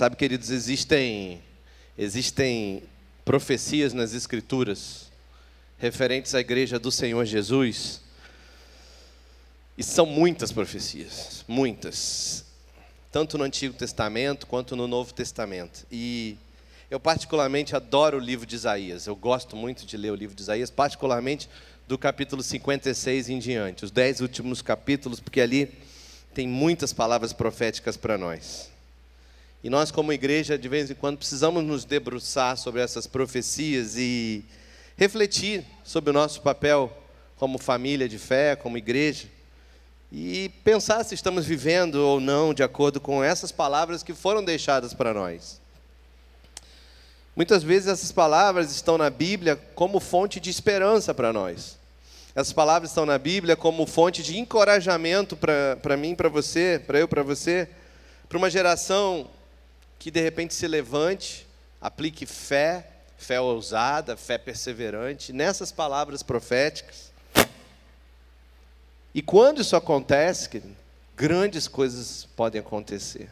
Sabe, queridos, existem existem profecias nas escrituras referentes à igreja do Senhor Jesus. E são muitas profecias, muitas, tanto no Antigo Testamento quanto no Novo Testamento. E eu particularmente adoro o livro de Isaías. Eu gosto muito de ler o livro de Isaías, particularmente do capítulo 56 em diante, os dez últimos capítulos, porque ali tem muitas palavras proféticas para nós. E nós, como igreja, de vez em quando precisamos nos debruçar sobre essas profecias e refletir sobre o nosso papel como família de fé, como igreja, e pensar se estamos vivendo ou não de acordo com essas palavras que foram deixadas para nós. Muitas vezes essas palavras estão na Bíblia como fonte de esperança para nós. Essas palavras estão na Bíblia como fonte de encorajamento para mim, para você, para eu, para você, para uma geração que de repente se levante, aplique fé, fé ousada, fé perseverante nessas palavras proféticas. E quando isso acontece, grandes coisas podem acontecer.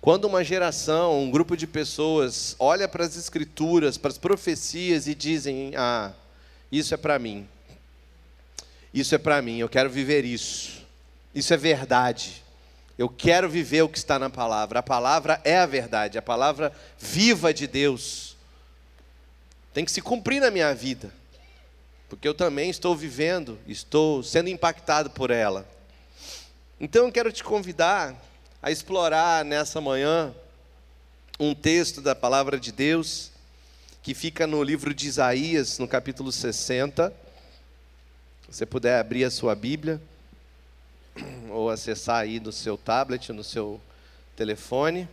Quando uma geração, um grupo de pessoas olha para as escrituras, para as profecias e dizem: "Ah, isso é para mim. Isso é para mim, eu quero viver isso. Isso é verdade. Eu quero viver o que está na palavra. A palavra é a verdade, a palavra viva de Deus. Tem que se cumprir na minha vida, porque eu também estou vivendo, estou sendo impactado por ela. Então eu quero te convidar a explorar nessa manhã um texto da palavra de Deus que fica no livro de Isaías, no capítulo 60. Se você puder abrir a sua Bíblia ou acessar aí no seu tablet, no seu telefone.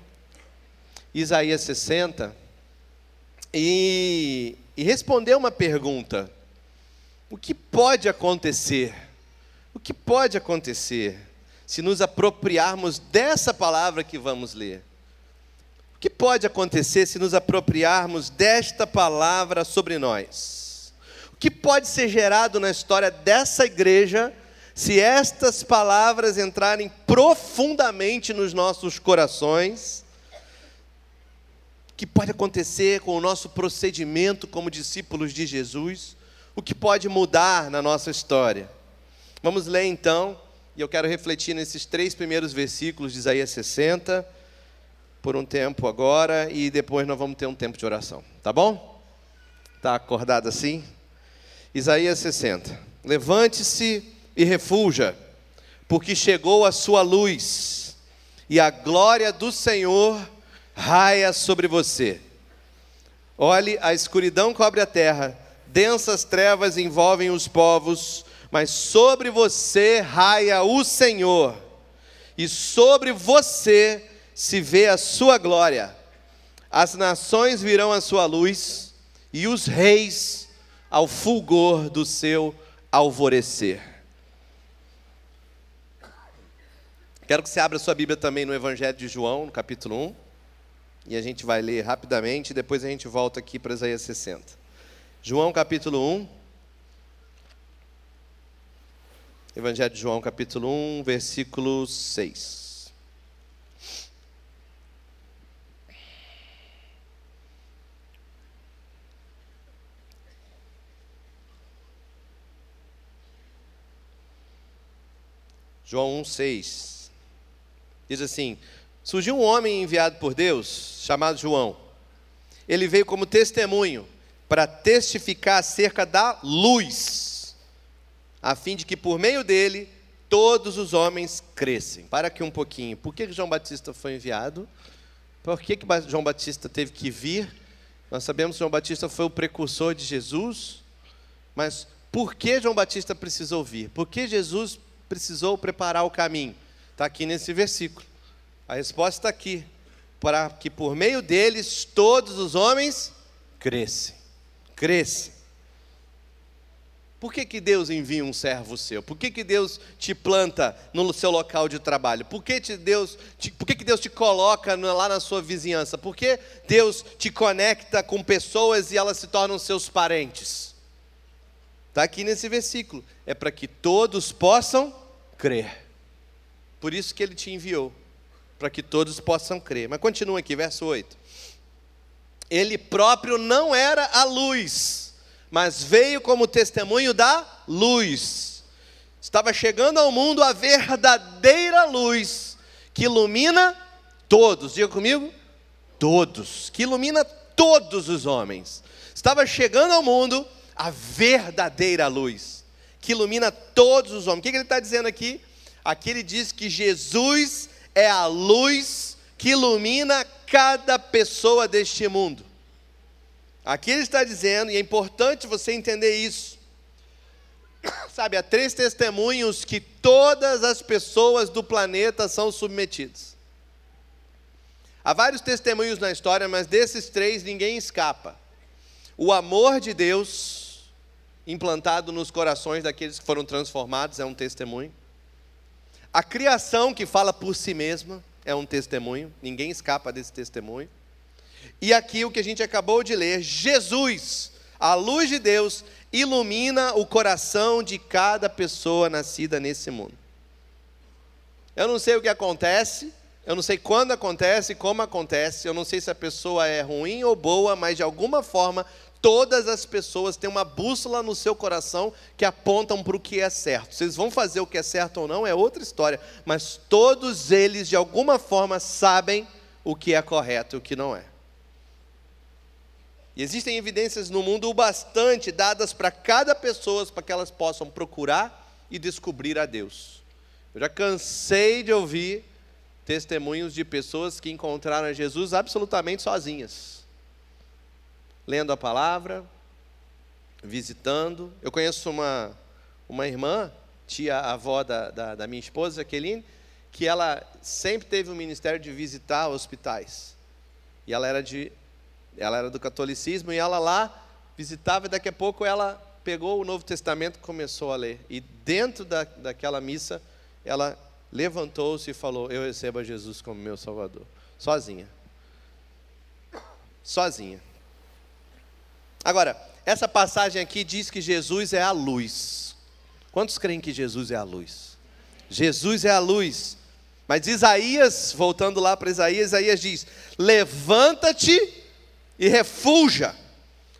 Isaías 60. E, e responder uma pergunta: o que pode acontecer? O que pode acontecer se nos apropriarmos dessa palavra que vamos ler? O que pode acontecer se nos apropriarmos desta palavra sobre nós? O que pode ser gerado na história dessa igreja se estas palavras entrarem profundamente nos nossos corações, o que pode acontecer com o nosso procedimento como discípulos de Jesus, o que pode mudar na nossa história. Vamos ler então, e eu quero refletir nesses três primeiros versículos de Isaías 60, por um tempo agora, e depois nós vamos ter um tempo de oração, tá bom? Está acordado assim? Isaías 60. Levante-se e refulja, porque chegou a sua luz, e a glória do Senhor raia sobre você. Olhe, a escuridão cobre a terra, densas trevas envolvem os povos, mas sobre você raia o Senhor, e sobre você se vê a sua glória. As nações virão à sua luz, e os reis ao fulgor do seu alvorecer. Quero que você abra sua Bíblia também no Evangelho de João, no capítulo 1. E a gente vai ler rapidamente, e depois a gente volta aqui para Isaías 60. João capítulo 1. Evangelho de João capítulo 1, versículo 6. João 1, 6. Diz assim: Surgiu um homem enviado por Deus, chamado João. Ele veio como testemunho para testificar acerca da luz, a fim de que por meio dele todos os homens crescem. Para aqui um pouquinho. Por que João Batista foi enviado? Por que, que João Batista teve que vir? Nós sabemos que João Batista foi o precursor de Jesus, mas por que João Batista precisou vir? Por que Jesus precisou preparar o caminho? Está aqui nesse versículo. A resposta está aqui. Para que por meio deles todos os homens crescem. Crescem. Por que, que Deus envia um servo seu? Por que, que Deus te planta no seu local de trabalho? Por que, te Deus, te, por que, que Deus te coloca lá na sua vizinhança? Por que Deus te conecta com pessoas e elas se tornam seus parentes? Está aqui nesse versículo. É para que todos possam crer. Por isso que ele te enviou. para que todos possam crer. Mas continua aqui, verso 8. Ele próprio não era a luz, mas veio como testemunho da luz. Estava chegando ao mundo a verdadeira luz que ilumina todos. Diga comigo, todos, que ilumina todos os homens. Estava chegando ao mundo a verdadeira luz, que ilumina todos os homens. O que ele está dizendo aqui? Aqui ele diz que Jesus é a luz que ilumina cada pessoa deste mundo. Aqui ele está dizendo, e é importante você entender isso. Sabe, há três testemunhos que todas as pessoas do planeta são submetidas. Há vários testemunhos na história, mas desses três ninguém escapa. O amor de Deus, implantado nos corações daqueles que foram transformados, é um testemunho. A criação que fala por si mesma é um testemunho, ninguém escapa desse testemunho. E aqui o que a gente acabou de ler, Jesus, a luz de Deus, ilumina o coração de cada pessoa nascida nesse mundo. Eu não sei o que acontece, eu não sei quando acontece, como acontece, eu não sei se a pessoa é ruim ou boa, mas de alguma forma todas as pessoas têm uma bússola no seu coração que apontam para o que é certo. Vocês vão fazer o que é certo ou não é outra história, mas todos eles de alguma forma sabem o que é correto e o que não é. E existem evidências no mundo o bastante dadas para cada pessoa para que elas possam procurar e descobrir a Deus. Eu já cansei de ouvir testemunhos de pessoas que encontraram Jesus absolutamente sozinhas, lendo a palavra, visitando. Eu conheço uma, uma irmã, tia avó da, da, da minha esposa, Jaqueline, que ela sempre teve o um ministério de visitar hospitais. E ela era de ela era do catolicismo e ela lá visitava e daqui a pouco ela pegou o Novo Testamento e começou a ler. E dentro da, daquela missa, ela levantou-se e falou: Eu recebo a Jesus como meu Salvador. Sozinha. Sozinha. Agora, essa passagem aqui diz que Jesus é a luz. Quantos creem que Jesus é a luz? Jesus é a luz. Mas Isaías, voltando lá para Isaías, Isaías diz: Levanta-te e refulja,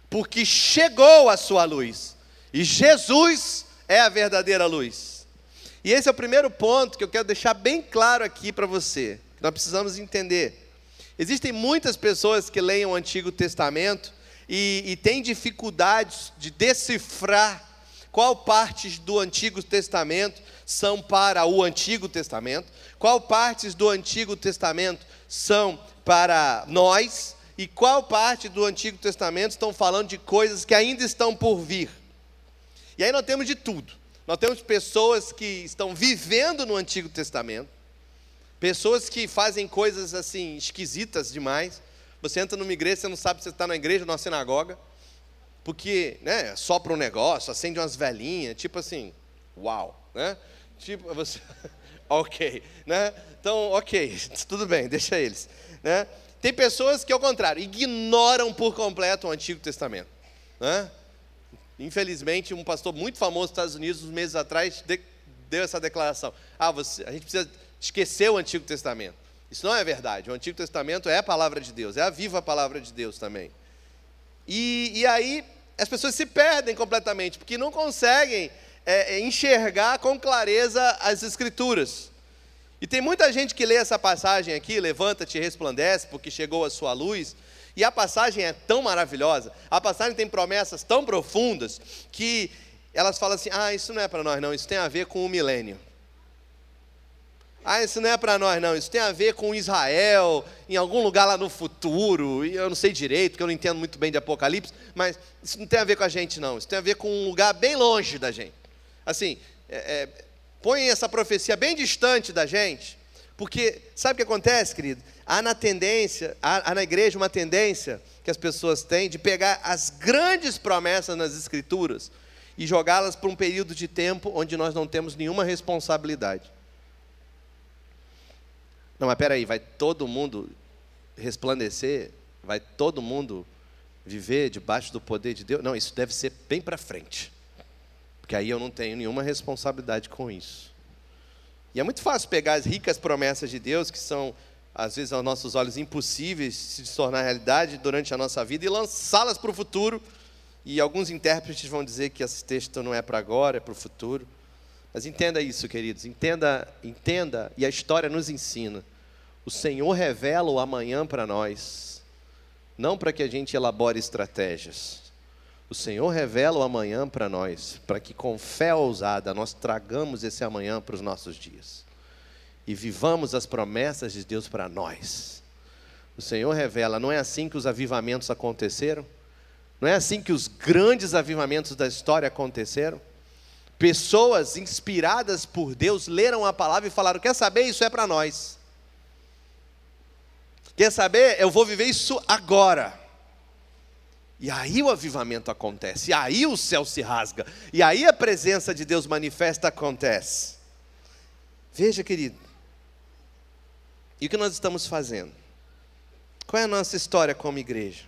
porque chegou a sua luz, e Jesus é a verdadeira luz. E esse é o primeiro ponto que eu quero deixar bem claro aqui para você, que nós precisamos entender. Existem muitas pessoas que leem o Antigo Testamento e, e têm dificuldades de decifrar qual partes do Antigo Testamento são para o Antigo Testamento, qual partes do Antigo Testamento são para nós e qual parte do Antigo Testamento estão falando de coisas que ainda estão por vir. E aí nós temos de tudo. Nós temos pessoas que estão vivendo no Antigo Testamento, pessoas que fazem coisas assim esquisitas demais. Você entra numa igreja, você não sabe se você está na igreja ou na sinagoga, porque né, sopra um negócio, acende umas velhinhas, tipo assim, uau, né? Tipo, você, ok, né? Então, ok, tudo bem, deixa eles, né? Tem pessoas que, ao contrário, ignoram por completo o Antigo Testamento. Né? Infelizmente, um pastor muito famoso nos Estados Unidos, uns meses atrás, deu essa declaração: ah, você, a gente precisa esquecer o Antigo Testamento. Isso não é verdade. O Antigo Testamento é a palavra de Deus, é a viva palavra de Deus também. E, e aí as pessoas se perdem completamente, porque não conseguem é, é enxergar com clareza as Escrituras. E tem muita gente que lê essa passagem aqui, levanta-te e resplandece, porque chegou a sua luz. E a passagem é tão maravilhosa, a passagem tem promessas tão profundas, que elas falam assim: ah, isso não é para nós, não, isso tem a ver com o milênio. Ah, isso não é para nós, não, isso tem a ver com Israel, em algum lugar lá no futuro, e eu não sei direito, porque eu não entendo muito bem de Apocalipse, mas isso não tem a ver com a gente, não, isso tem a ver com um lugar bem longe da gente. Assim, é, é põem essa profecia bem distante da gente, porque sabe o que acontece, querido? Há na tendência, há, há na igreja uma tendência que as pessoas têm de pegar as grandes promessas nas escrituras e jogá-las para um período de tempo onde nós não temos nenhuma responsabilidade. Não, mas peraí, vai todo mundo resplandecer? Vai todo mundo viver debaixo do poder de Deus? Não, isso deve ser bem para frente. Porque aí eu não tenho nenhuma responsabilidade com isso. E é muito fácil pegar as ricas promessas de Deus, que são às vezes aos nossos olhos impossíveis de se tornar realidade durante a nossa vida e lançá-las para o futuro. E alguns intérpretes vão dizer que esse texto não é para agora, é para o futuro. Mas entenda isso, queridos, entenda, entenda, e a história nos ensina. O Senhor revela o amanhã para nós, não para que a gente elabore estratégias. O Senhor revela o amanhã para nós, para que com fé ousada nós tragamos esse amanhã para os nossos dias e vivamos as promessas de Deus para nós. O Senhor revela, não é assim que os avivamentos aconteceram? Não é assim que os grandes avivamentos da história aconteceram? Pessoas inspiradas por Deus leram a palavra e falaram: Quer saber? Isso é para nós. Quer saber? Eu vou viver isso agora. E aí o avivamento acontece, e aí o céu se rasga, e aí a presença de Deus manifesta acontece. Veja, querido, e o que nós estamos fazendo? Qual é a nossa história como igreja?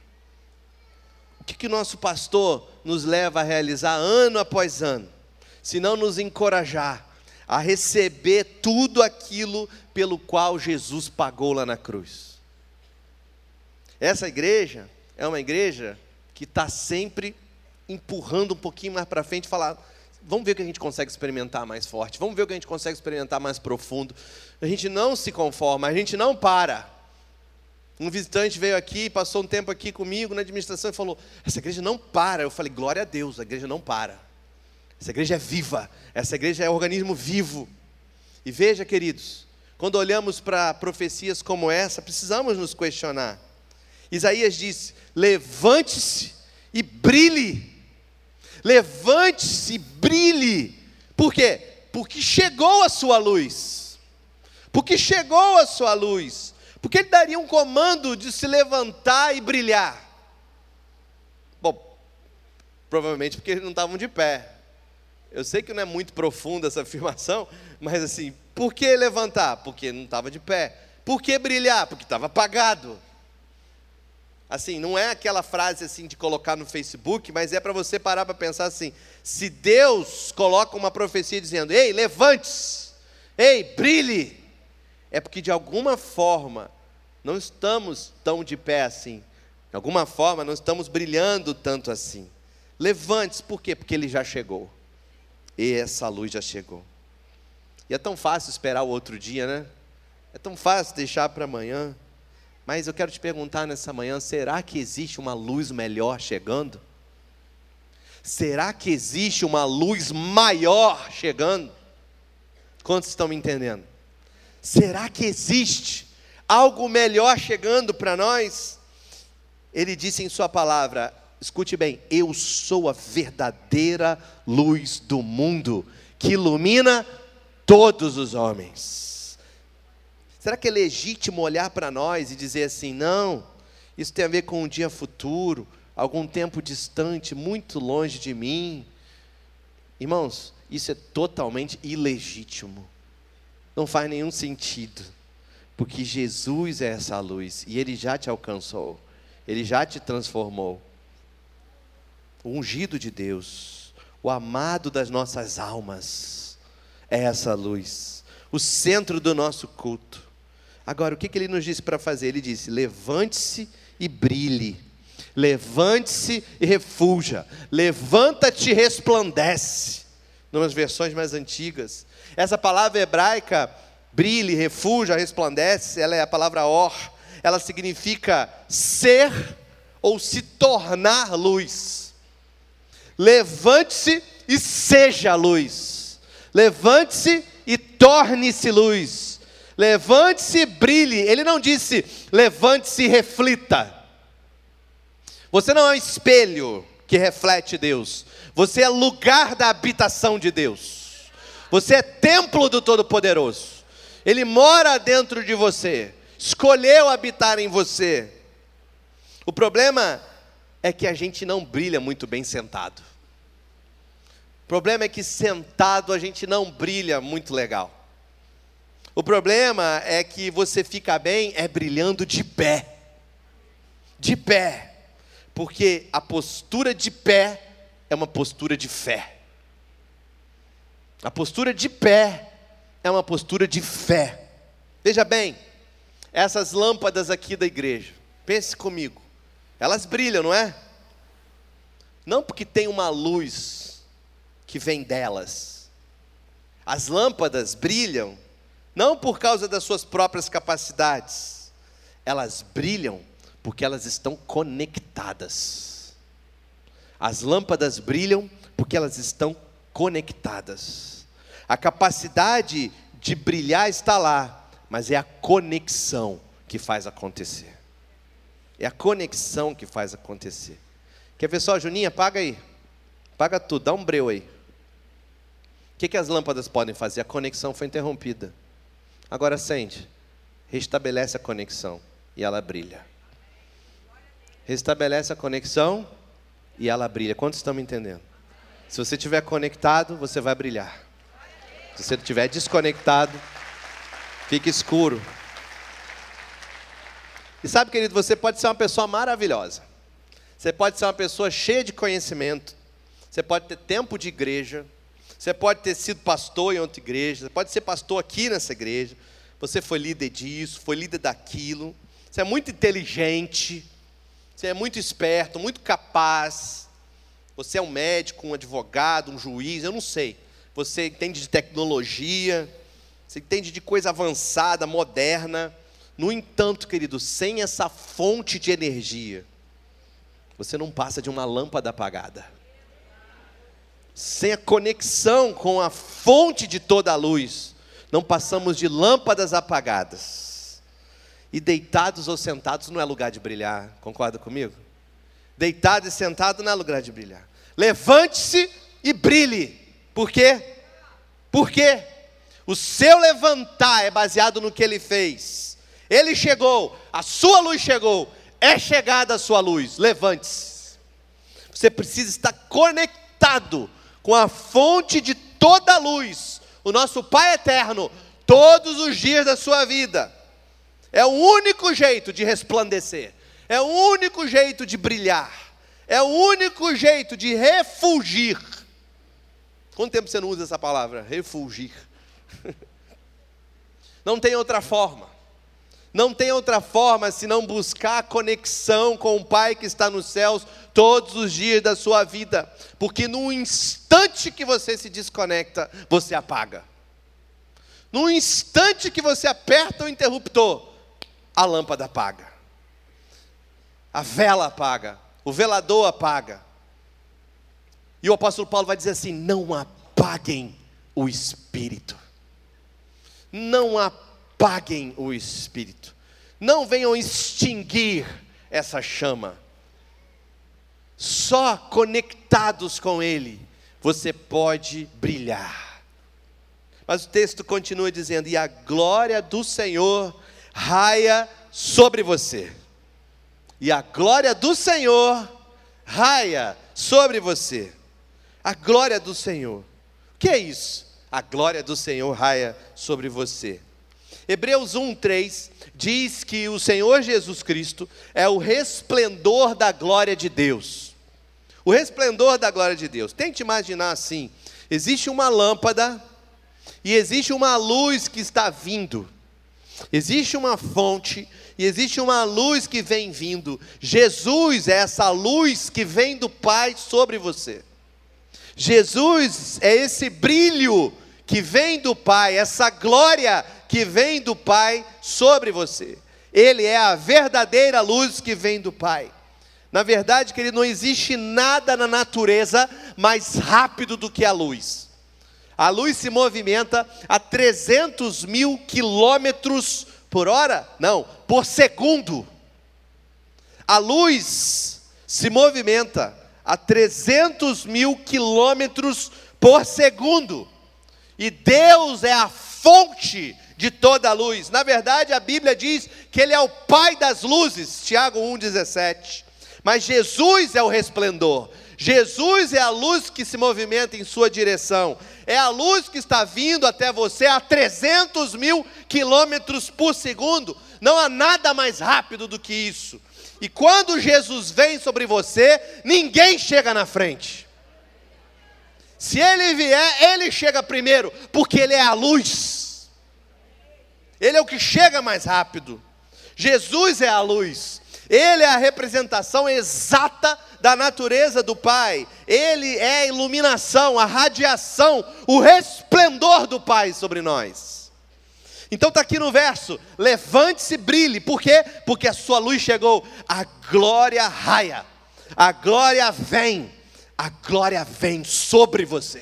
O que, que o nosso pastor nos leva a realizar ano após ano? Se não nos encorajar a receber tudo aquilo pelo qual Jesus pagou lá na cruz. Essa igreja é uma igreja que está sempre empurrando um pouquinho mais para frente falar, vamos ver o que a gente consegue experimentar mais forte, vamos ver o que a gente consegue experimentar mais profundo. A gente não se conforma, a gente não para. Um visitante veio aqui, passou um tempo aqui comigo na administração e falou: Essa igreja não para. Eu falei: Glória a Deus, a igreja não para. Essa igreja é viva, essa igreja é organismo vivo. E veja, queridos, quando olhamos para profecias como essa, precisamos nos questionar. Isaías disse: levante-se e brilhe. Levante-se e brilhe. Por quê? Porque chegou a sua luz. Porque chegou a sua luz. Porque ele daria um comando de se levantar e brilhar. Bom, provavelmente porque eles não estavam de pé. Eu sei que não é muito profunda essa afirmação, mas assim, por que levantar? Porque não estava de pé. Por que brilhar? Porque estava apagado. Assim, não é aquela frase assim de colocar no Facebook, mas é para você parar para pensar assim: se Deus coloca uma profecia dizendo, ei, levante-se, ei, brilhe, é porque de alguma forma não estamos tão de pé assim, de alguma forma não estamos brilhando tanto assim. Levante-se, por quê? Porque ele já chegou, e essa luz já chegou. E é tão fácil esperar o outro dia, né? É tão fácil deixar para amanhã. Mas eu quero te perguntar nessa manhã: será que existe uma luz melhor chegando? Será que existe uma luz maior chegando? Quantos estão me entendendo? Será que existe algo melhor chegando para nós? Ele disse em Sua palavra: escute bem, eu sou a verdadeira luz do mundo que ilumina todos os homens. Será que é legítimo olhar para nós e dizer assim: não, isso tem a ver com um dia futuro, algum tempo distante, muito longe de mim? Irmãos, isso é totalmente ilegítimo. Não faz nenhum sentido. Porque Jesus é essa luz e ele já te alcançou, ele já te transformou. O ungido de Deus, o amado das nossas almas, é essa luz, o centro do nosso culto. Agora, o que, que ele nos disse para fazer? Ele disse: levante-se e brilhe, levante-se e refulja, levanta-te e resplandece. Numas versões mais antigas. Essa palavra hebraica, brilhe, refulja, resplandece, ela é a palavra or. Ela significa ser ou se tornar luz. Levante-se e seja luz. Levante-se e torne-se luz. Levante-se e brilhe. Ele não disse, levante-se e reflita. Você não é um espelho que reflete Deus. Você é lugar da habitação de Deus. Você é templo do Todo-Poderoso. Ele mora dentro de você. Escolheu habitar em você. O problema é que a gente não brilha muito bem sentado. O problema é que sentado a gente não brilha muito legal. O problema é que você fica bem é brilhando de pé. De pé. Porque a postura de pé é uma postura de fé. A postura de pé é uma postura de fé. Veja bem, essas lâmpadas aqui da igreja. Pense comigo. Elas brilham, não é? Não porque tem uma luz que vem delas. As lâmpadas brilham não por causa das suas próprias capacidades. Elas brilham porque elas estão conectadas. As lâmpadas brilham porque elas estão conectadas. A capacidade de brilhar está lá, mas é a conexão que faz acontecer. É a conexão que faz acontecer. Quer ver só, Juninha? Paga aí. Paga tudo, dá um breu aí. O que, que as lâmpadas podem fazer? A conexão foi interrompida. Agora sente, restabelece a conexão e ela brilha. Restabelece a conexão e ela brilha. Quantos estão me entendendo? Se você estiver conectado, você vai brilhar. Se você estiver desconectado, fica escuro. E sabe, querido, você pode ser uma pessoa maravilhosa. Você pode ser uma pessoa cheia de conhecimento. Você pode ter tempo de igreja. Você pode ter sido pastor em outra igreja. Você pode ser pastor aqui nessa igreja. Você foi líder disso, foi líder daquilo. Você é muito inteligente. Você é muito esperto, muito capaz. Você é um médico, um advogado, um juiz, eu não sei. Você entende de tecnologia. Você entende de coisa avançada, moderna. No entanto, querido, sem essa fonte de energia, você não passa de uma lâmpada apagada. Sem a conexão com a fonte de toda a luz, não passamos de lâmpadas apagadas. E deitados ou sentados não é lugar de brilhar, concorda comigo? Deitado e sentado não é lugar de brilhar. Levante-se e brilhe. Por quê? Por quê? O seu levantar é baseado no que ele fez ele chegou, a sua luz chegou, é chegada a sua luz. Levante-se. Você precisa estar conectado com a fonte de toda a luz, o nosso Pai eterno, todos os dias da sua vida. É o único jeito de resplandecer, é o único jeito de brilhar, é o único jeito de refulgir. Quanto tempo você não usa essa palavra? Refulgir. Não tem outra forma. Não tem outra forma senão buscar conexão com o Pai que está nos céus todos os dias da sua vida, porque no instante que você se desconecta, você apaga. No instante que você aperta o interruptor, a lâmpada apaga, a vela apaga, o velador apaga. E o apóstolo Paulo vai dizer assim: não apaguem o espírito, não apaguem apaguem o espírito, não venham extinguir essa chama. Só conectados com Ele você pode brilhar. Mas o texto continua dizendo: e a glória do Senhor raia sobre você. E a glória do Senhor raia sobre você. A glória do Senhor. O que é isso? A glória do Senhor raia sobre você. Hebreus 1:3 diz que o Senhor Jesus Cristo é o resplendor da glória de Deus. O resplendor da glória de Deus. Tente imaginar assim: existe uma lâmpada e existe uma luz que está vindo. Existe uma fonte e existe uma luz que vem vindo. Jesus é essa luz que vem do Pai sobre você. Jesus é esse brilho que vem do Pai, essa glória que vem do Pai sobre você. Ele é a verdadeira luz que vem do Pai. Na verdade, querido, não existe nada na natureza mais rápido do que a luz. A luz se movimenta a 300 mil quilômetros por hora? Não, por segundo. A luz se movimenta a 300 mil quilômetros por segundo. E Deus é a fonte de toda a luz. Na verdade, a Bíblia diz que Ele é o Pai das luzes, Tiago 1,17. Mas Jesus é o resplendor. Jesus é a luz que se movimenta em sua direção. É a luz que está vindo até você a 300 mil quilômetros por segundo. Não há nada mais rápido do que isso. E quando Jesus vem sobre você, ninguém chega na frente. Se ele vier, ele chega primeiro, porque ele é a luz. Ele é o que chega mais rápido. Jesus é a luz. Ele é a representação exata da natureza do Pai. Ele é a iluminação, a radiação, o resplendor do Pai sobre nós. Então está aqui no verso: levante-se, brilhe. Por quê? Porque a sua luz chegou. A glória raia, a glória vem, a glória vem sobre você.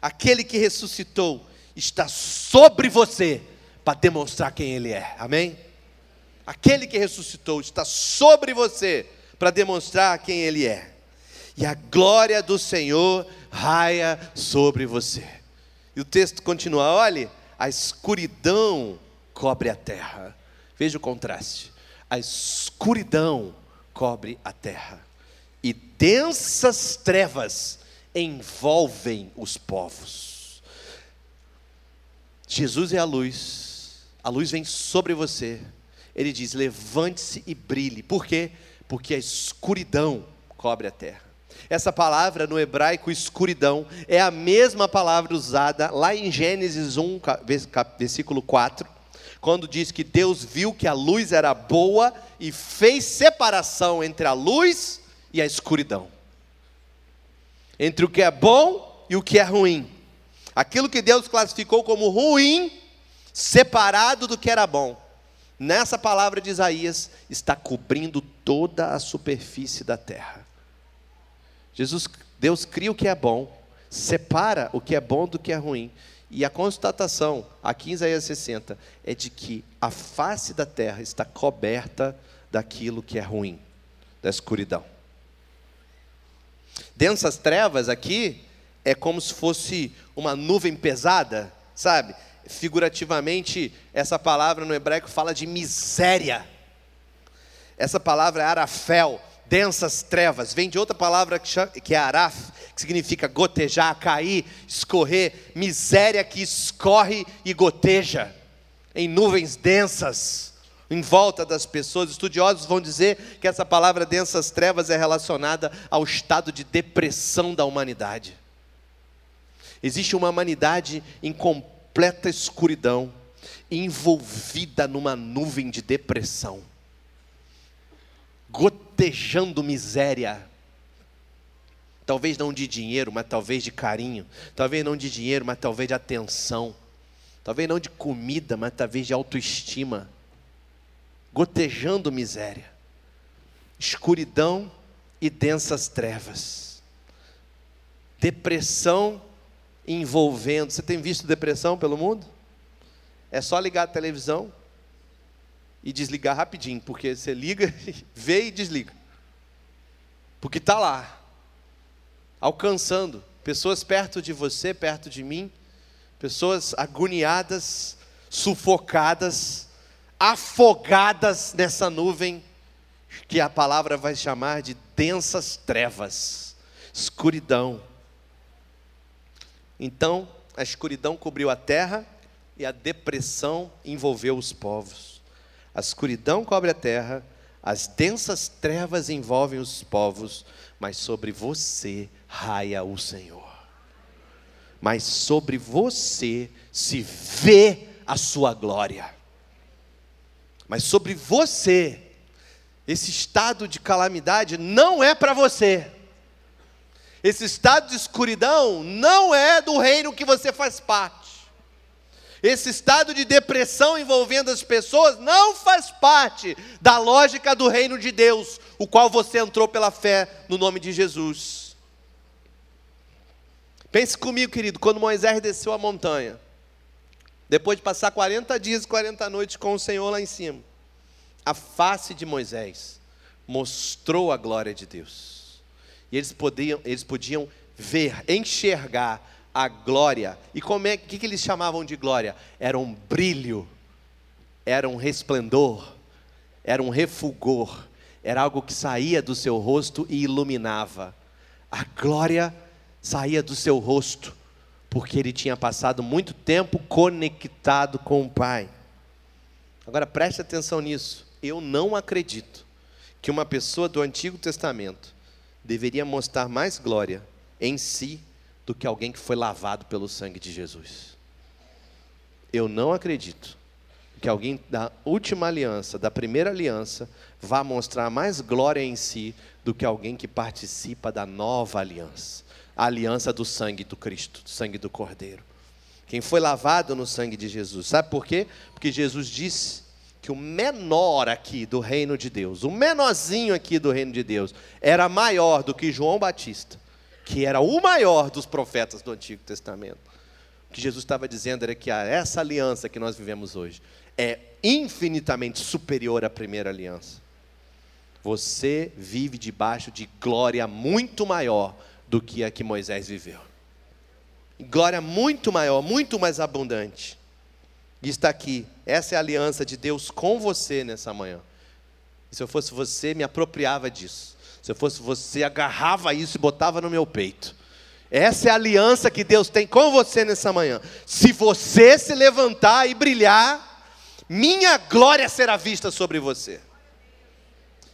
Aquele que ressuscitou está sobre você para demonstrar quem Ele é. Amém? Aquele que ressuscitou está sobre você para demonstrar quem Ele é. E a glória do Senhor raia sobre você. E o texto continua: olhe, a escuridão cobre a terra. Veja o contraste. A escuridão cobre a terra, e densas trevas envolvem os povos. Jesus é a luz, a luz vem sobre você, ele diz: levante-se e brilhe. Por quê? Porque a escuridão cobre a terra. Essa palavra no hebraico, escuridão, é a mesma palavra usada lá em Gênesis 1, versículo 4, quando diz que Deus viu que a luz era boa e fez separação entre a luz e a escuridão. Entre o que é bom e o que é ruim. Aquilo que Deus classificou como ruim, separado do que era bom nessa palavra de Isaías, está cobrindo toda a superfície da terra. Jesus, Deus cria o que é bom, separa o que é bom do que é ruim. E a constatação, aqui em Isaías 60, é de que a face da terra está coberta daquilo que é ruim, da escuridão. Densas trevas aqui é como se fosse uma nuvem pesada, sabe? figurativamente, essa palavra no hebraico fala de miséria. Essa palavra é arafel, densas trevas, vem de outra palavra que é araf, que significa gotejar, cair, escorrer, miséria que escorre e goteja em nuvens densas em volta das pessoas. Estudiosos vão dizer que essa palavra densas trevas é relacionada ao estado de depressão da humanidade. Existe uma humanidade em completa escuridão, envolvida numa nuvem de depressão, gotejando miséria. Talvez não de dinheiro, mas talvez de carinho. Talvez não de dinheiro, mas talvez de atenção. Talvez não de comida, mas talvez de autoestima. Gotejando miséria. Escuridão e densas trevas. Depressão envolvendo. Você tem visto depressão pelo mundo? É só ligar a televisão e desligar rapidinho, porque você liga, vê e desliga. Porque está lá, alcançando pessoas perto de você, perto de mim, pessoas agoniadas, sufocadas, afogadas nessa nuvem que a palavra vai chamar de densas trevas, escuridão então a escuridão cobriu a terra e a depressão envolveu os povos. A escuridão cobre a terra, as densas trevas envolvem os povos, mas sobre você raia o Senhor. Mas sobre você se vê a sua glória. Mas sobre você, esse estado de calamidade não é para você. Esse estado de escuridão não é do reino que você faz parte. Esse estado de depressão envolvendo as pessoas não faz parte da lógica do reino de Deus, o qual você entrou pela fé no nome de Jesus. Pense comigo, querido, quando Moisés desceu a montanha, depois de passar 40 dias e 40 noites com o Senhor lá em cima, a face de Moisés mostrou a glória de Deus. E eles podiam, eles podiam ver, enxergar a glória. E como é que, que eles chamavam de glória? Era um brilho, era um resplendor, era um refulgor, era algo que saía do seu rosto e iluminava. A glória saía do seu rosto, porque ele tinha passado muito tempo conectado com o Pai. Agora preste atenção nisso. Eu não acredito que uma pessoa do Antigo Testamento deveria mostrar mais glória em si do que alguém que foi lavado pelo sangue de Jesus. Eu não acredito que alguém da última aliança, da primeira aliança, vá mostrar mais glória em si do que alguém que participa da nova aliança a aliança do sangue do Cristo, do sangue do Cordeiro. Quem foi lavado no sangue de Jesus. Sabe por quê? Porque Jesus disse que o menor aqui do reino de Deus, o menorzinho aqui do reino de Deus, era maior do que João Batista, que era o maior dos profetas do Antigo Testamento. O que Jesus estava dizendo era que essa aliança que nós vivemos hoje é infinitamente superior à primeira aliança. Você vive debaixo de glória muito maior do que a que Moisés viveu. Glória muito maior, muito mais abundante. E está aqui, essa é a aliança de Deus com você nessa manhã. E se eu fosse você, me apropriava disso. Se eu fosse você, agarrava isso e botava no meu peito. Essa é a aliança que Deus tem com você nessa manhã. Se você se levantar e brilhar, minha glória será vista sobre você.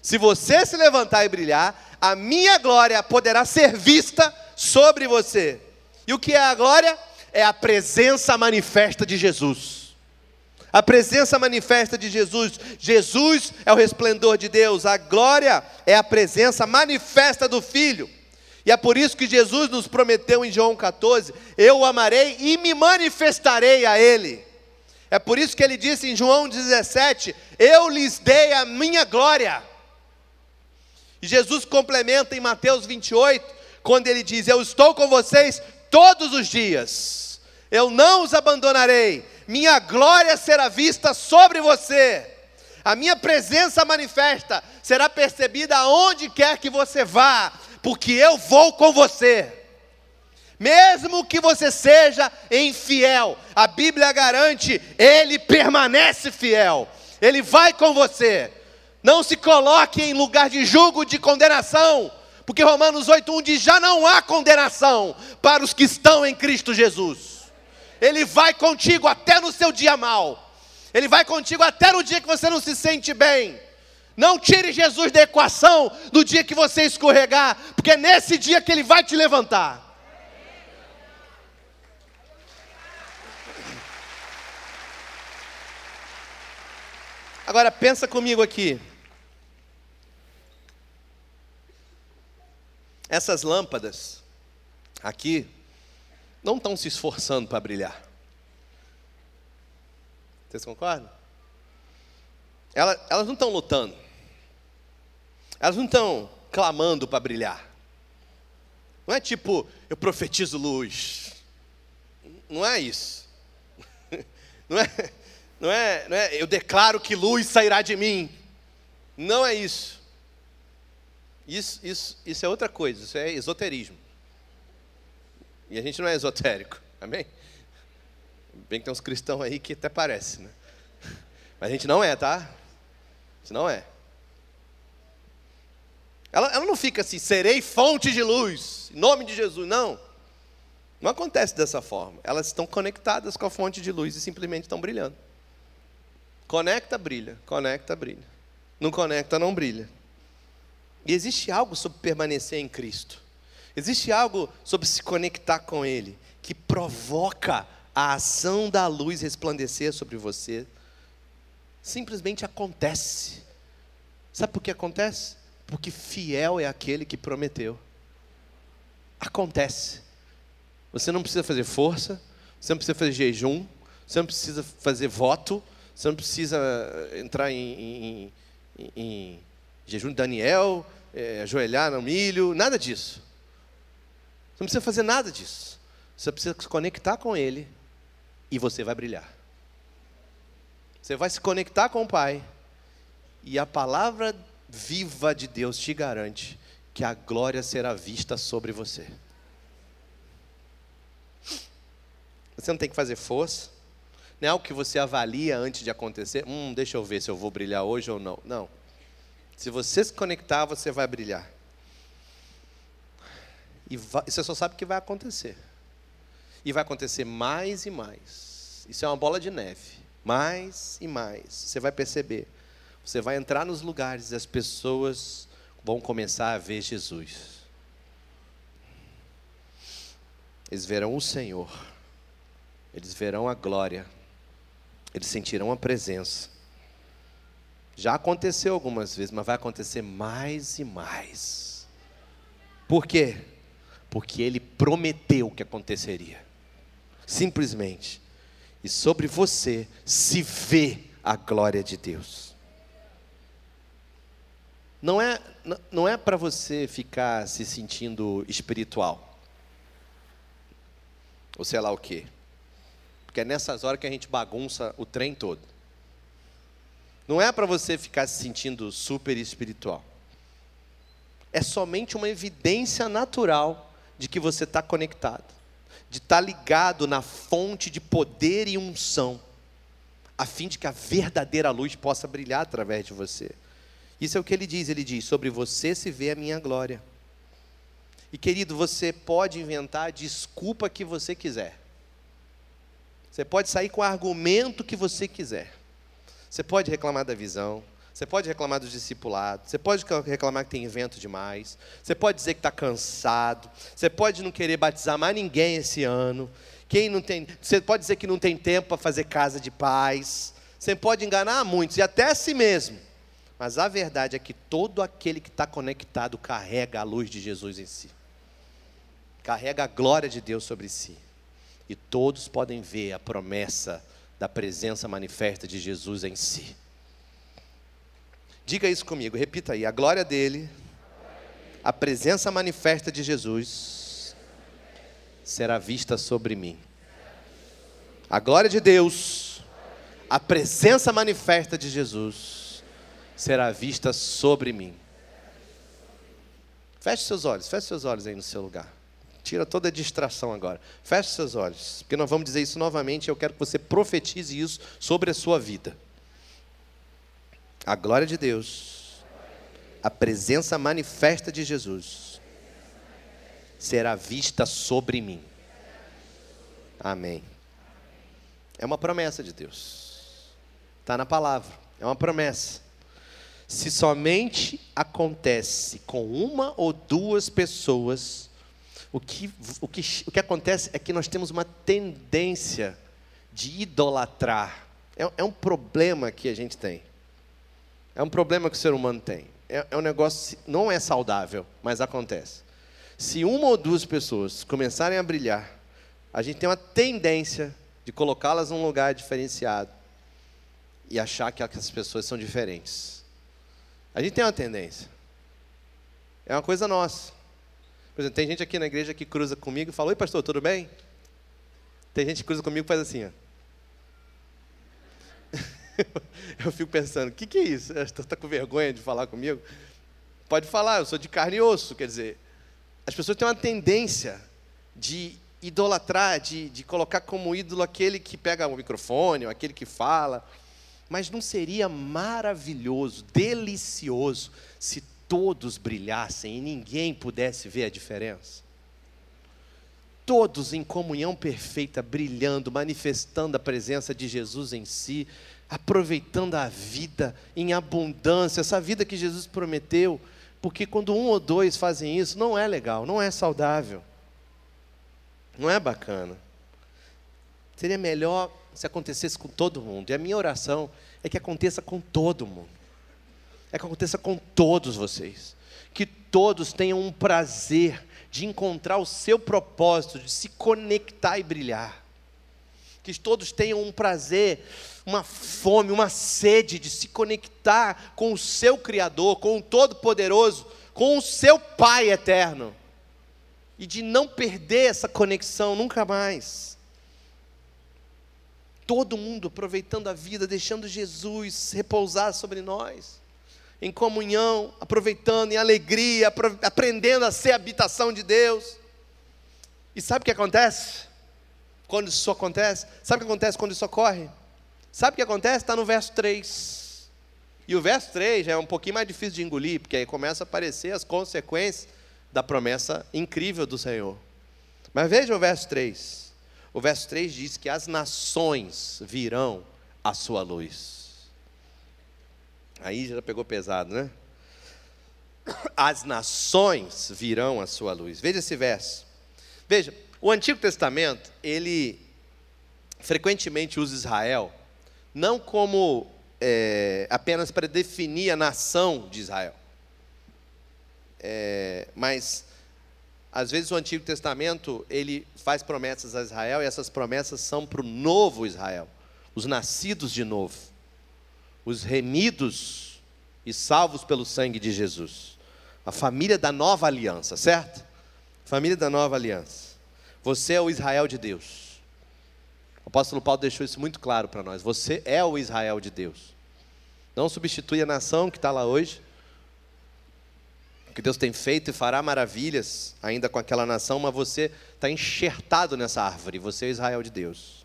Se você se levantar e brilhar, a minha glória poderá ser vista sobre você. E o que é a glória? É a presença manifesta de Jesus. A presença manifesta de Jesus. Jesus é o resplendor de Deus. A glória é a presença manifesta do Filho. E é por isso que Jesus nos prometeu em João 14: Eu o amarei e me manifestarei a Ele. É por isso que ele disse em João 17: Eu lhes dei a minha glória. E Jesus complementa em Mateus 28, quando ele diz: Eu estou com vocês todos os dias, eu não os abandonarei, minha glória será vista sobre você, a minha presença manifesta será percebida aonde quer que você vá, porque eu vou com você. Mesmo que você seja infiel, a Bíblia garante, ele permanece fiel, ele vai com você. Não se coloque em lugar de julgo, de condenação, porque Romanos 8:1 diz: já não há condenação para os que estão em Cristo Jesus. Ele vai contigo até no seu dia mal. Ele vai contigo até no dia que você não se sente bem. Não tire Jesus da equação no dia que você escorregar, porque é nesse dia que ele vai te levantar. Agora pensa comigo aqui. Essas lâmpadas aqui não estão se esforçando para brilhar. Vocês concordam? Elas, elas não estão lutando. Elas não estão clamando para brilhar. Não é tipo, eu profetizo luz. Não é isso. Não é, não é, não é, eu declaro que luz sairá de mim. Não é isso. Isso, isso, isso é outra coisa, isso é esoterismo. E a gente não é esotérico, amém? Bem que tem uns cristãos aí que até parece, né? Mas a gente não é, tá? Isso não é. Ela, ela não fica assim, serei fonte de luz, em nome de Jesus, não. Não acontece dessa forma. Elas estão conectadas com a fonte de luz e simplesmente estão brilhando. Conecta, brilha. Conecta, brilha. Não conecta, não brilha. E existe algo sobre permanecer em Cristo. Existe algo sobre se conectar com Ele que provoca a ação da luz resplandecer sobre você. Simplesmente acontece. Sabe por que acontece? Porque fiel é aquele que prometeu. Acontece. Você não precisa fazer força, você não precisa fazer jejum, você não precisa fazer voto, você não precisa entrar em, em, em jejum de Daniel, é, ajoelhar no milho, nada disso. Você não precisa fazer nada disso. Você precisa se conectar com Ele e você vai brilhar. Você vai se conectar com o Pai e a palavra viva de Deus te garante que a glória será vista sobre você. Você não tem que fazer força. Não é algo que você avalia antes de acontecer. Hum, deixa eu ver se eu vou brilhar hoje ou não. Não. Se você se conectar, você vai brilhar. E você só sabe que vai acontecer. E vai acontecer mais e mais. Isso é uma bola de neve. Mais e mais. Você vai perceber. Você vai entrar nos lugares e as pessoas vão começar a ver Jesus. Eles verão o Senhor. Eles verão a glória eles sentirão a presença. Já aconteceu algumas vezes, mas vai acontecer mais e mais. Por quê? Porque ele prometeu que aconteceria. Simplesmente. E sobre você se vê a glória de Deus. Não é, não é para você ficar se sentindo espiritual. Ou sei lá o quê. Porque é nessas horas que a gente bagunça o trem todo. Não é para você ficar se sentindo super espiritual. É somente uma evidência natural de que você está conectado, de estar tá ligado na fonte de poder e unção, a fim de que a verdadeira luz possa brilhar através de você. Isso é o que ele diz. Ele diz: Sobre você se vê a minha glória. E querido, você pode inventar a desculpa que você quiser. Você pode sair com o argumento que você quiser. Você pode reclamar da visão. Você pode reclamar do discipulado. Você pode reclamar que tem evento demais. Você pode dizer que está cansado. Você pode não querer batizar mais ninguém esse ano. Quem não tem, você pode dizer que não tem tempo para fazer casa de paz. Você pode enganar muitos e até a si mesmo. Mas a verdade é que todo aquele que está conectado carrega a luz de Jesus em si, carrega a glória de Deus sobre si. E todos podem ver a promessa da presença manifesta de Jesus em si. Diga isso comigo, repita aí: a glória dele, a presença manifesta de Jesus será vista sobre mim. A glória de Deus, a presença manifesta de Jesus será vista sobre mim. Feche seus olhos, feche seus olhos aí no seu lugar. Tira toda a distração agora. Feche seus olhos, porque nós vamos dizer isso novamente. Eu quero que você profetize isso sobre a sua vida. A glória de Deus, a presença manifesta de Jesus, será vista sobre mim. Amém. É uma promessa de Deus. Está na palavra. É uma promessa se somente acontece com uma ou duas pessoas, o que, o que, o que acontece é que nós temos uma tendência de idolatrar. É, é um problema que a gente tem. É um problema que o ser humano tem. É, é um negócio, não é saudável, mas acontece. Se uma ou duas pessoas começarem a brilhar, a gente tem uma tendência de colocá-las num lugar diferenciado e achar que aquelas pessoas são diferentes. A gente tem uma tendência. É uma coisa nossa. Por exemplo, tem gente aqui na igreja que cruza comigo e fala: Oi, pastor, tudo bem? Tem gente que cruza comigo e faz assim, ó. eu fico pensando: o que, que é isso? Está com vergonha de falar comigo? Pode falar, eu sou de carne e osso. Quer dizer, as pessoas têm uma tendência de idolatrar, de, de colocar como ídolo aquele que pega o microfone, ou aquele que fala. Mas não seria maravilhoso, delicioso, se todos brilhassem e ninguém pudesse ver a diferença? Todos em comunhão perfeita, brilhando, manifestando a presença de Jesus em si, aproveitando a vida em abundância, essa vida que Jesus prometeu, porque quando um ou dois fazem isso, não é legal, não é saudável, não é bacana. Seria melhor se acontecesse com todo mundo. E a minha oração é que aconteça com todo mundo. É que aconteça com todos vocês. Que todos tenham um prazer de encontrar o seu propósito, de se conectar e brilhar. Que todos tenham um prazer, uma fome, uma sede de se conectar com o seu Criador, com o Todo-Poderoso, com o seu Pai eterno. E de não perder essa conexão nunca mais todo mundo aproveitando a vida, deixando Jesus repousar sobre nós, em comunhão, aproveitando em alegria, aprendendo a ser habitação de Deus. E sabe o que acontece? Quando isso acontece? Sabe o que acontece quando isso ocorre? Sabe o que acontece? Está no verso 3. E o verso 3 já é um pouquinho mais difícil de engolir, porque aí começa a aparecer as consequências da promessa incrível do Senhor. Mas veja o verso 3. O verso 3 diz que as nações virão à sua luz. Aí já pegou pesado, né? As nações virão à sua luz. Veja esse verso. Veja, o Antigo Testamento, ele frequentemente usa Israel não como é, apenas para definir a nação de Israel, é, mas às vezes o Antigo Testamento ele faz promessas a Israel e essas promessas são para o novo Israel, os nascidos de novo, os remidos e salvos pelo sangue de Jesus, a família da nova aliança, certo? Família da nova aliança. Você é o Israel de Deus. O apóstolo Paulo deixou isso muito claro para nós. Você é o Israel de Deus. Não substitui a nação que está lá hoje que Deus tem feito e fará maravilhas ainda com aquela nação, mas você está enxertado nessa árvore, você é Israel de Deus.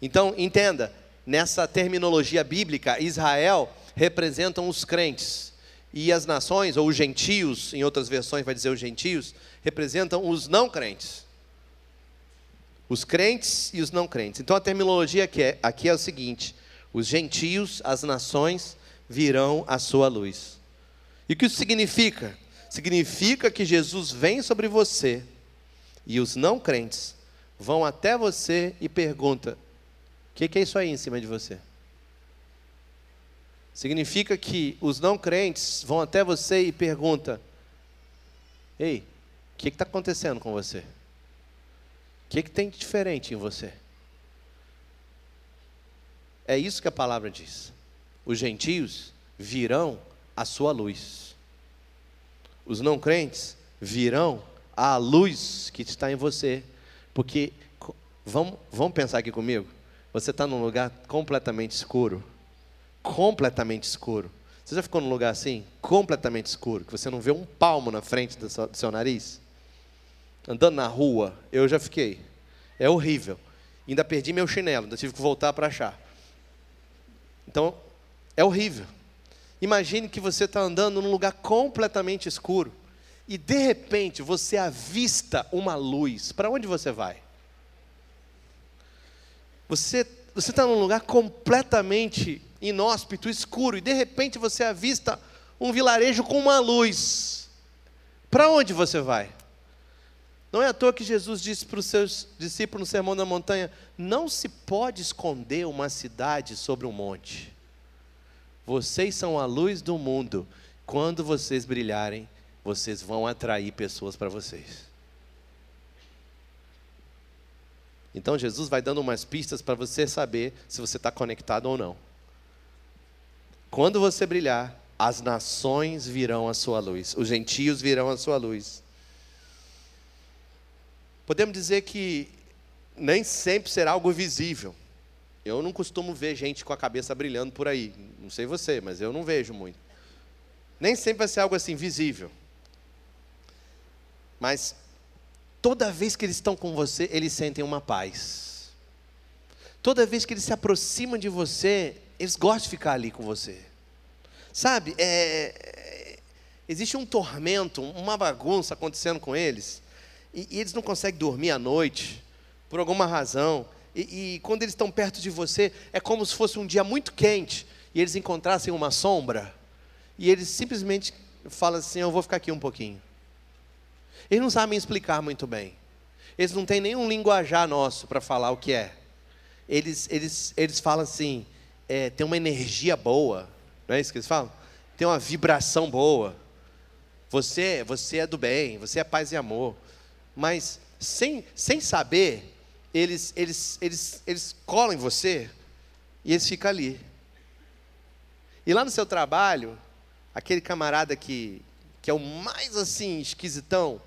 Então, entenda, nessa terminologia bíblica, Israel representam os crentes, e as nações, ou os gentios, em outras versões vai dizer os gentios, representam os não crentes. Os crentes e os não crentes. Então a terminologia aqui é, aqui é o seguinte: os gentios, as nações, virão à sua luz. E o que isso significa? Significa que Jesus vem sobre você e os não crentes vão até você e perguntam: o que, que é isso aí em cima de você? Significa que os não crentes vão até você e perguntam: Ei, o que está acontecendo com você? O que, que tem de diferente em você? É isso que a palavra diz. Os gentios virão a sua luz. Os não crentes virão à luz que está em você. Porque, vamos, vamos pensar aqui comigo? Você está num lugar completamente escuro. Completamente escuro. Você já ficou num lugar assim? Completamente escuro. Que você não vê um palmo na frente do seu, do seu nariz? Andando na rua, eu já fiquei. É horrível. Ainda perdi meu chinelo, ainda tive que voltar para achar. Então, é horrível. Imagine que você está andando num lugar completamente escuro e de repente você avista uma luz. Para onde você vai? Você está num lugar completamente inóspito, escuro e de repente você avista um vilarejo com uma luz. Para onde você vai? Não é à toa que Jesus disse para os seus discípulos no Sermão da Montanha: não se pode esconder uma cidade sobre um monte. Vocês são a luz do mundo. Quando vocês brilharem, vocês vão atrair pessoas para vocês. Então Jesus vai dando umas pistas para você saber se você está conectado ou não. Quando você brilhar, as nações virão à sua luz, os gentios virão à sua luz. Podemos dizer que nem sempre será algo visível. Eu não costumo ver gente com a cabeça brilhando por aí. Não sei você, mas eu não vejo muito. Nem sempre vai ser algo assim visível. Mas toda vez que eles estão com você, eles sentem uma paz. Toda vez que eles se aproximam de você, eles gostam de ficar ali com você. Sabe, é, é, existe um tormento, uma bagunça acontecendo com eles, e, e eles não conseguem dormir à noite, por alguma razão. E, e quando eles estão perto de você, é como se fosse um dia muito quente e eles encontrassem uma sombra. E eles simplesmente falam assim: Eu vou ficar aqui um pouquinho. Eles não sabem explicar muito bem. Eles não têm nenhum linguajar nosso para falar o que é. Eles, eles, eles falam assim: é, tem uma energia boa. Não é isso que eles falam? Tem uma vibração boa. Você, você é do bem, você é paz e amor. Mas sem, sem saber, eles, eles, eles, eles colam em você e eles ficam ali. E lá no seu trabalho, aquele camarada que, que é o mais assim, esquisitão,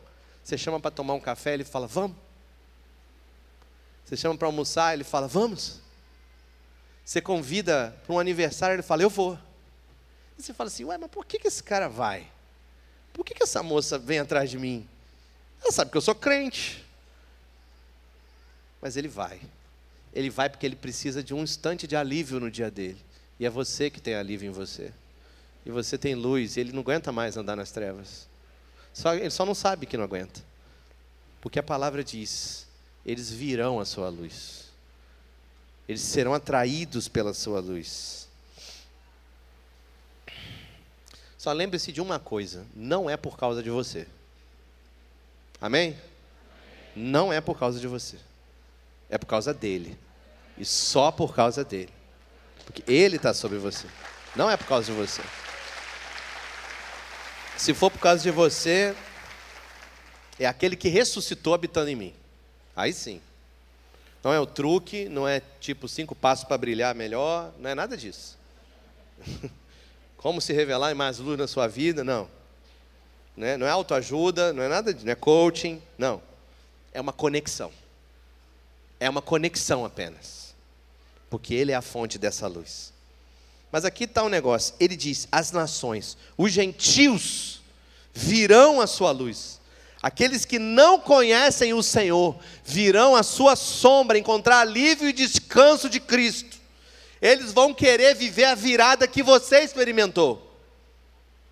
você chama para tomar um café, ele fala, vamos. Você chama para almoçar, ele fala, vamos. Você convida para um aniversário, ele fala, eu vou. E você fala assim, ué, mas por que, que esse cara vai? Por que, que essa moça vem atrás de mim? Ela sabe que eu sou crente mas ele vai. Ele vai porque ele precisa de um instante de alívio no dia dele. E é você que tem alívio em você. E você tem luz, e ele não aguenta mais andar nas trevas. Só, ele só não sabe que não aguenta. Porque a palavra diz: eles virão a sua luz. Eles serão atraídos pela sua luz. Só lembre-se de uma coisa: não é por causa de você. Amém? Não é por causa de você é por causa dele. E só por causa dele. Porque Ele está sobre você. Não é por causa de você. Se for por causa de você, é aquele que ressuscitou habitando em mim. Aí sim. Não é o truque, não é tipo cinco passos para brilhar melhor, não é nada disso. Como se revelar em mais luz na sua vida, não. Não é, não é autoajuda, não é nada, não é coaching, não. É uma conexão. É uma conexão apenas. Porque Ele é a fonte dessa luz. Mas aqui está um negócio. Ele diz: as nações, os gentios, virão a sua luz. Aqueles que não conhecem o Senhor virão à sua sombra encontrar alívio e descanso de Cristo. Eles vão querer viver a virada que você experimentou.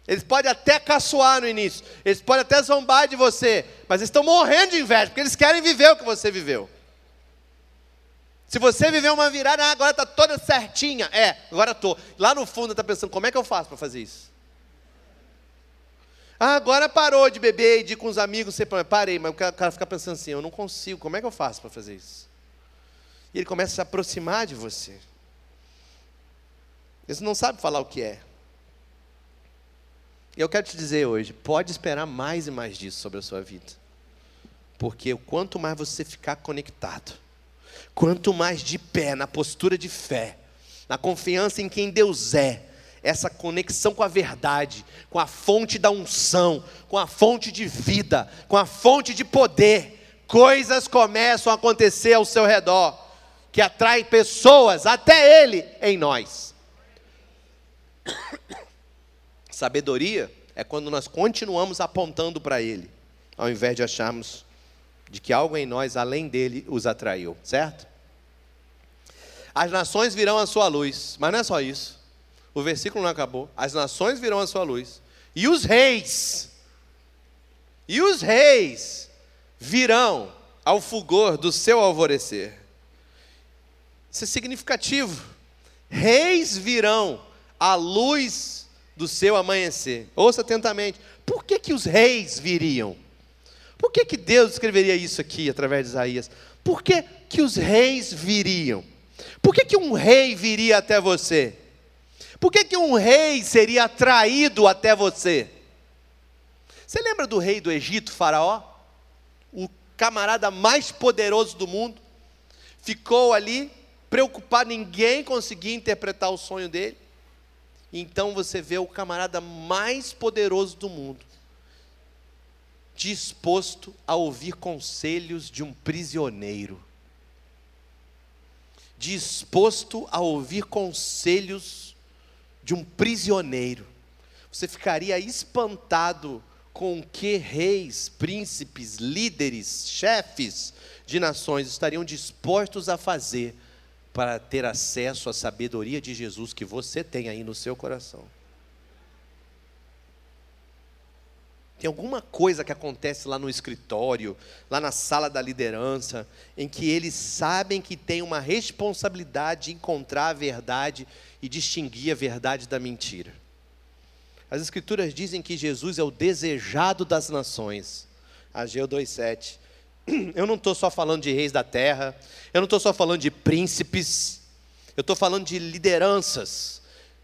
Eles podem até caçoar no início, eles podem até zombar de você, mas eles estão morrendo de inveja, porque eles querem viver o que você viveu. Se você viveu uma virada, ah, agora está toda certinha. É, agora estou. Lá no fundo está pensando, como é que eu faço para fazer isso? Ah, agora parou de beber e de ir com os amigos. Você parei, mas o cara fica pensando assim: eu não consigo, como é que eu faço para fazer isso? E ele começa a se aproximar de você. Ele não sabe falar o que é. E eu quero te dizer hoje: pode esperar mais e mais disso sobre a sua vida. Porque quanto mais você ficar conectado, quanto mais de pé, na postura de fé, na confiança em quem Deus é, essa conexão com a verdade, com a fonte da unção, com a fonte de vida, com a fonte de poder, coisas começam a acontecer ao seu redor, que atraem pessoas, até Ele, em nós. Sabedoria é quando nós continuamos apontando para Ele, ao invés de acharmos de que algo em nós, além dele, os atraiu, certo? As nações virão à sua luz, mas não é só isso. O versículo não acabou. As nações virão a sua luz. E os reis, e os reis virão ao fulgor do seu alvorecer. Isso é significativo. Reis virão à luz do seu amanhecer. Ouça atentamente. Por que, que os reis viriam? Por que, que Deus escreveria isso aqui através de Isaías? Por que, que os reis viriam? Por que, que um rei viria até você? Por que, que um rei seria atraído até você? Você lembra do rei do Egito, Faraó? O camarada mais poderoso do mundo. Ficou ali, preocupado, ninguém conseguia interpretar o sonho dele. Então você vê o camarada mais poderoso do mundo, disposto a ouvir conselhos de um prisioneiro, disposto a ouvir conselhos de um prisioneiro. Você ficaria espantado com que reis, príncipes, líderes, chefes de nações estariam dispostos a fazer para ter acesso à sabedoria de Jesus que você tem aí no seu coração. Tem alguma coisa que acontece lá no escritório, lá na sala da liderança, em que eles sabem que tem uma responsabilidade de encontrar a verdade e distinguir a verdade da mentira. As Escrituras dizem que Jesus é o desejado das nações. Ageu 2,7. Eu não estou só falando de reis da terra, eu não estou só falando de príncipes, eu estou falando de lideranças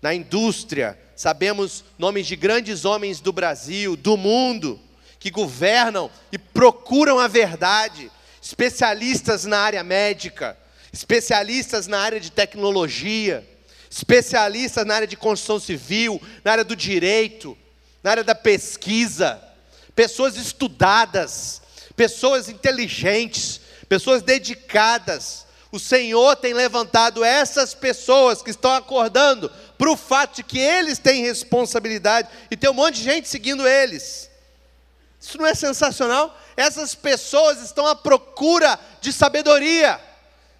na indústria. Sabemos nomes de grandes homens do Brasil, do mundo, que governam e procuram a verdade, especialistas na área médica, especialistas na área de tecnologia especialistas na área de construção civil, na área do direito, na área da pesquisa, pessoas estudadas, pessoas inteligentes, pessoas dedicadas. O Senhor tem levantado essas pessoas que estão acordando para o fato de que eles têm responsabilidade e tem um monte de gente seguindo eles. Isso não é sensacional? Essas pessoas estão à procura de sabedoria.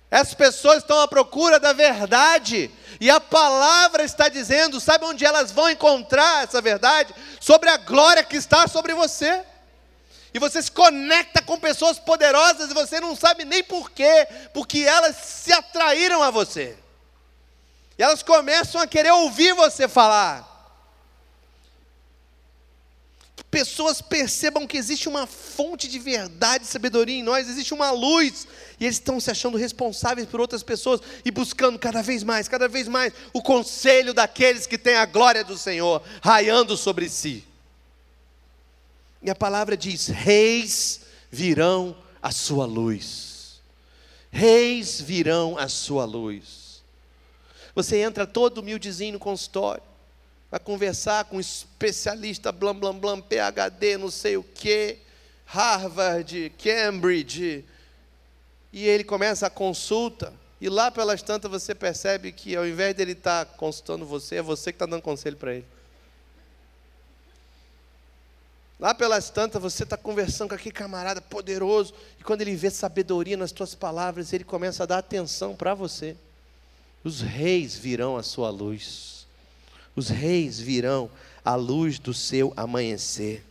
Essas pessoas estão à procura da verdade. E a palavra está dizendo, sabe onde elas vão encontrar essa verdade? Sobre a glória que está sobre você. E você se conecta com pessoas poderosas e você não sabe nem porquê, porque elas se atraíram a você. E elas começam a querer ouvir você falar. Que pessoas percebam que existe uma fonte de verdade e sabedoria em nós, existe uma luz, e eles estão se achando responsáveis por outras pessoas e buscando cada vez mais, cada vez mais o conselho daqueles que têm a glória do Senhor raiando sobre si. E a palavra diz: reis virão a sua luz. Reis virão a sua luz. Você entra todo humildezinho no consultório, vai conversar com um especialista, blam, blam, blam, PhD, não sei o quê, Harvard, Cambridge, e ele começa a consulta, e lá pelas tantas você percebe que ao invés dele estar tá consultando você, é você que está dando conselho para ele. Lá pelas tantas, você está conversando com aquele camarada poderoso, e quando ele vê sabedoria nas tuas palavras, ele começa a dar atenção para você. Os reis virão à sua luz, os reis virão à luz do seu amanhecer.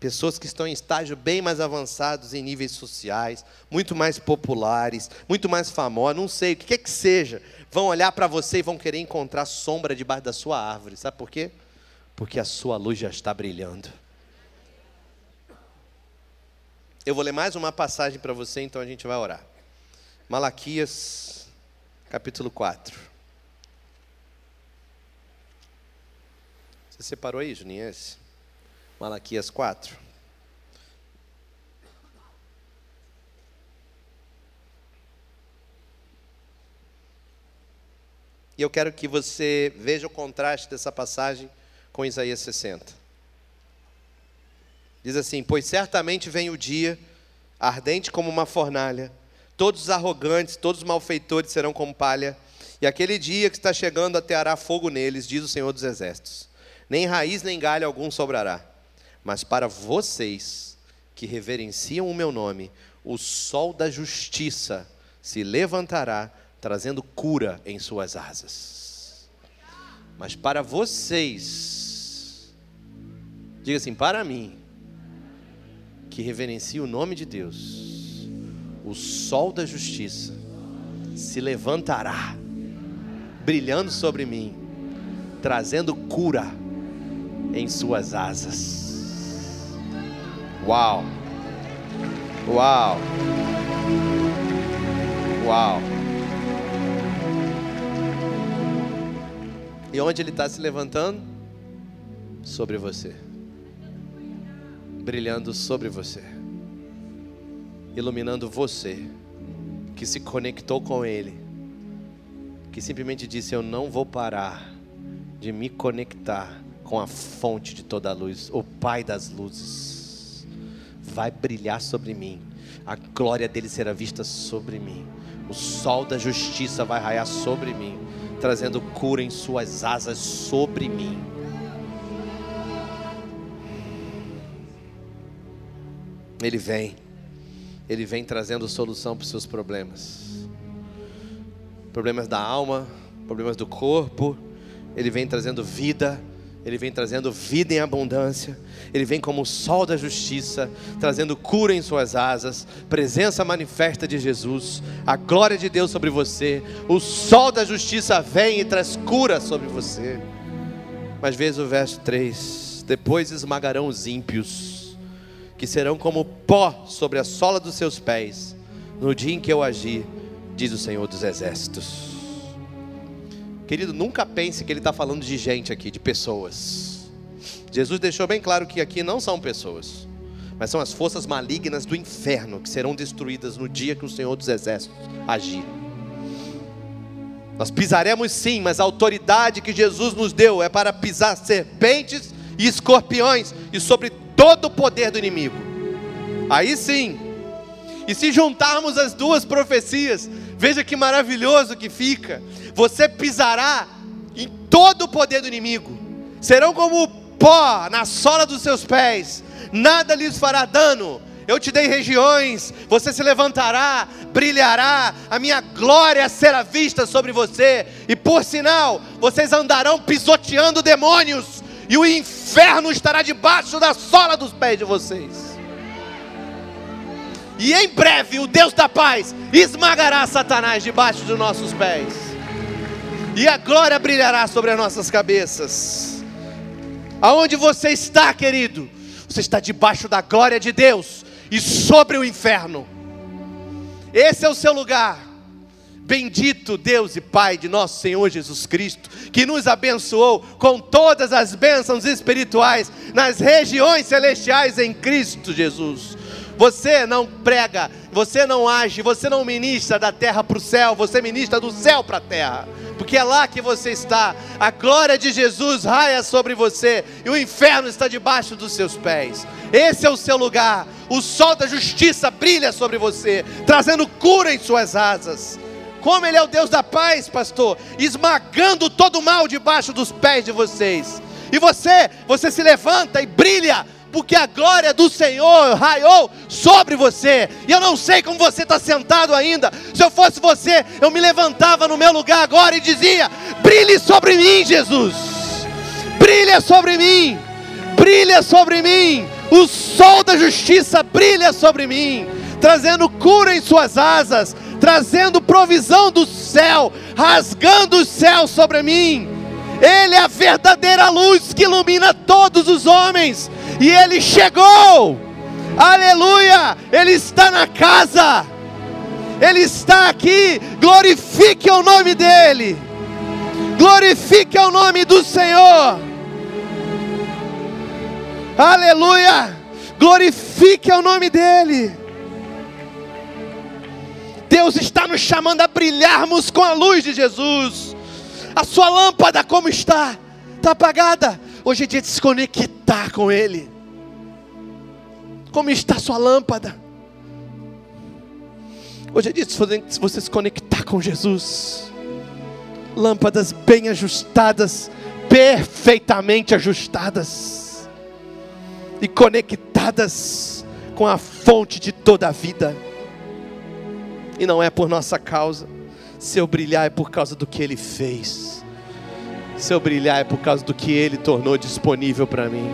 Pessoas que estão em estágio bem mais avançados em níveis sociais, muito mais populares, muito mais famosas, não sei, o que quer que seja, vão olhar para você e vão querer encontrar sombra debaixo da sua árvore. Sabe por quê? Porque a sua luz já está brilhando. Eu vou ler mais uma passagem para você, então a gente vai orar. Malaquias, capítulo 4. Você separou aí, Juninho? Esse? Malaquias 4. E eu quero que você veja o contraste dessa passagem com Isaías 60. Diz assim: Pois certamente vem o dia, ardente como uma fornalha, todos os arrogantes, todos os malfeitores serão como palha, e aquele dia que está chegando ateará fogo neles, diz o Senhor dos Exércitos. Nem raiz nem galho algum sobrará. Mas para vocês que reverenciam o meu nome, o sol da justiça se levantará, trazendo cura em suas asas. Mas para vocês, diga assim: para mim, que reverencia o nome de Deus, o sol da justiça se levantará, brilhando sobre mim, trazendo cura em suas asas. Uau! Uau! Uau! E onde ele está se levantando? Sobre você brilhando sobre você, iluminando você, que se conectou com Ele, que simplesmente disse: Eu não vou parar de me conectar com a fonte de toda a luz, o Pai das luzes. Vai brilhar sobre mim, a glória dele será vista sobre mim, o sol da justiça vai raiar sobre mim, trazendo cura em suas asas sobre mim. Ele vem. Ele vem trazendo solução para os seus problemas. Problemas da alma, problemas do corpo. Ele vem trazendo vida. Ele vem trazendo vida em abundância. Ele vem como o sol da justiça, trazendo cura em suas asas, presença manifesta de Jesus, a glória de Deus sobre você. O sol da justiça vem e traz cura sobre você. Mas veja o verso 3: Depois esmagarão os ímpios que serão como pó sobre a sola dos seus pés, no dia em que eu agir, diz o Senhor dos Exércitos. Querido, nunca pense que ele está falando de gente aqui, de pessoas. Jesus deixou bem claro que aqui não são pessoas, mas são as forças malignas do inferno que serão destruídas no dia que o Senhor dos Exércitos agir. Nós pisaremos sim, mas a autoridade que Jesus nos deu é para pisar serpentes e escorpiões e sobre todo o poder do inimigo. Aí sim. E se juntarmos as duas profecias, veja que maravilhoso que fica. Você pisará em todo o poder do inimigo. Serão como pó na sola dos seus pés. Nada lhes fará dano. Eu te dei regiões, você se levantará, brilhará, a minha glória será vista sobre você, e por sinal, vocês andarão pisoteando demônios, e o inferno estará debaixo da sola dos pés de vocês. E em breve o Deus da paz esmagará Satanás debaixo dos nossos pés. E a glória brilhará sobre as nossas cabeças. Aonde você está, querido? Você está debaixo da glória de Deus e sobre o inferno. Esse é o seu lugar. Bendito Deus e Pai de nosso Senhor Jesus Cristo, que nos abençoou com todas as bênçãos espirituais nas regiões celestiais em Cristo Jesus. Você não prega, você não age, você não ministra da terra para o céu, você ministra do céu para a terra, porque é lá que você está. A glória de Jesus raia sobre você e o inferno está debaixo dos seus pés. Esse é o seu lugar. O sol da justiça brilha sobre você, trazendo cura em suas asas. Como Ele é o Deus da paz, pastor, esmagando todo o mal debaixo dos pés de vocês. E você, você se levanta e brilha, porque a glória do Senhor raiou sobre você. E eu não sei como você está sentado ainda. Se eu fosse você, eu me levantava no meu lugar agora e dizia: brilhe sobre mim, Jesus. Brilha sobre mim. Brilha sobre mim. O sol da justiça brilha sobre mim, trazendo cura em suas asas trazendo provisão do céu, rasgando os céus sobre mim. Ele é a verdadeira luz que ilumina todos os homens, e ele chegou. Aleluia! Ele está na casa. Ele está aqui. Glorifique o nome dele. Glorifique o nome do Senhor. Aleluia! Glorifique o nome dele. Deus está nos chamando a brilharmos com a luz de Jesus. A sua lâmpada, como está? Está apagada. Hoje é dia de se conectar com Ele. Como está a sua lâmpada? Hoje é dia de você se conectar com Jesus. Lâmpadas bem ajustadas, perfeitamente ajustadas e conectadas com a fonte de toda a vida e não é por nossa causa. Se eu brilhar é por causa do que Ele fez. Se eu brilhar é por causa do que Ele tornou disponível para mim.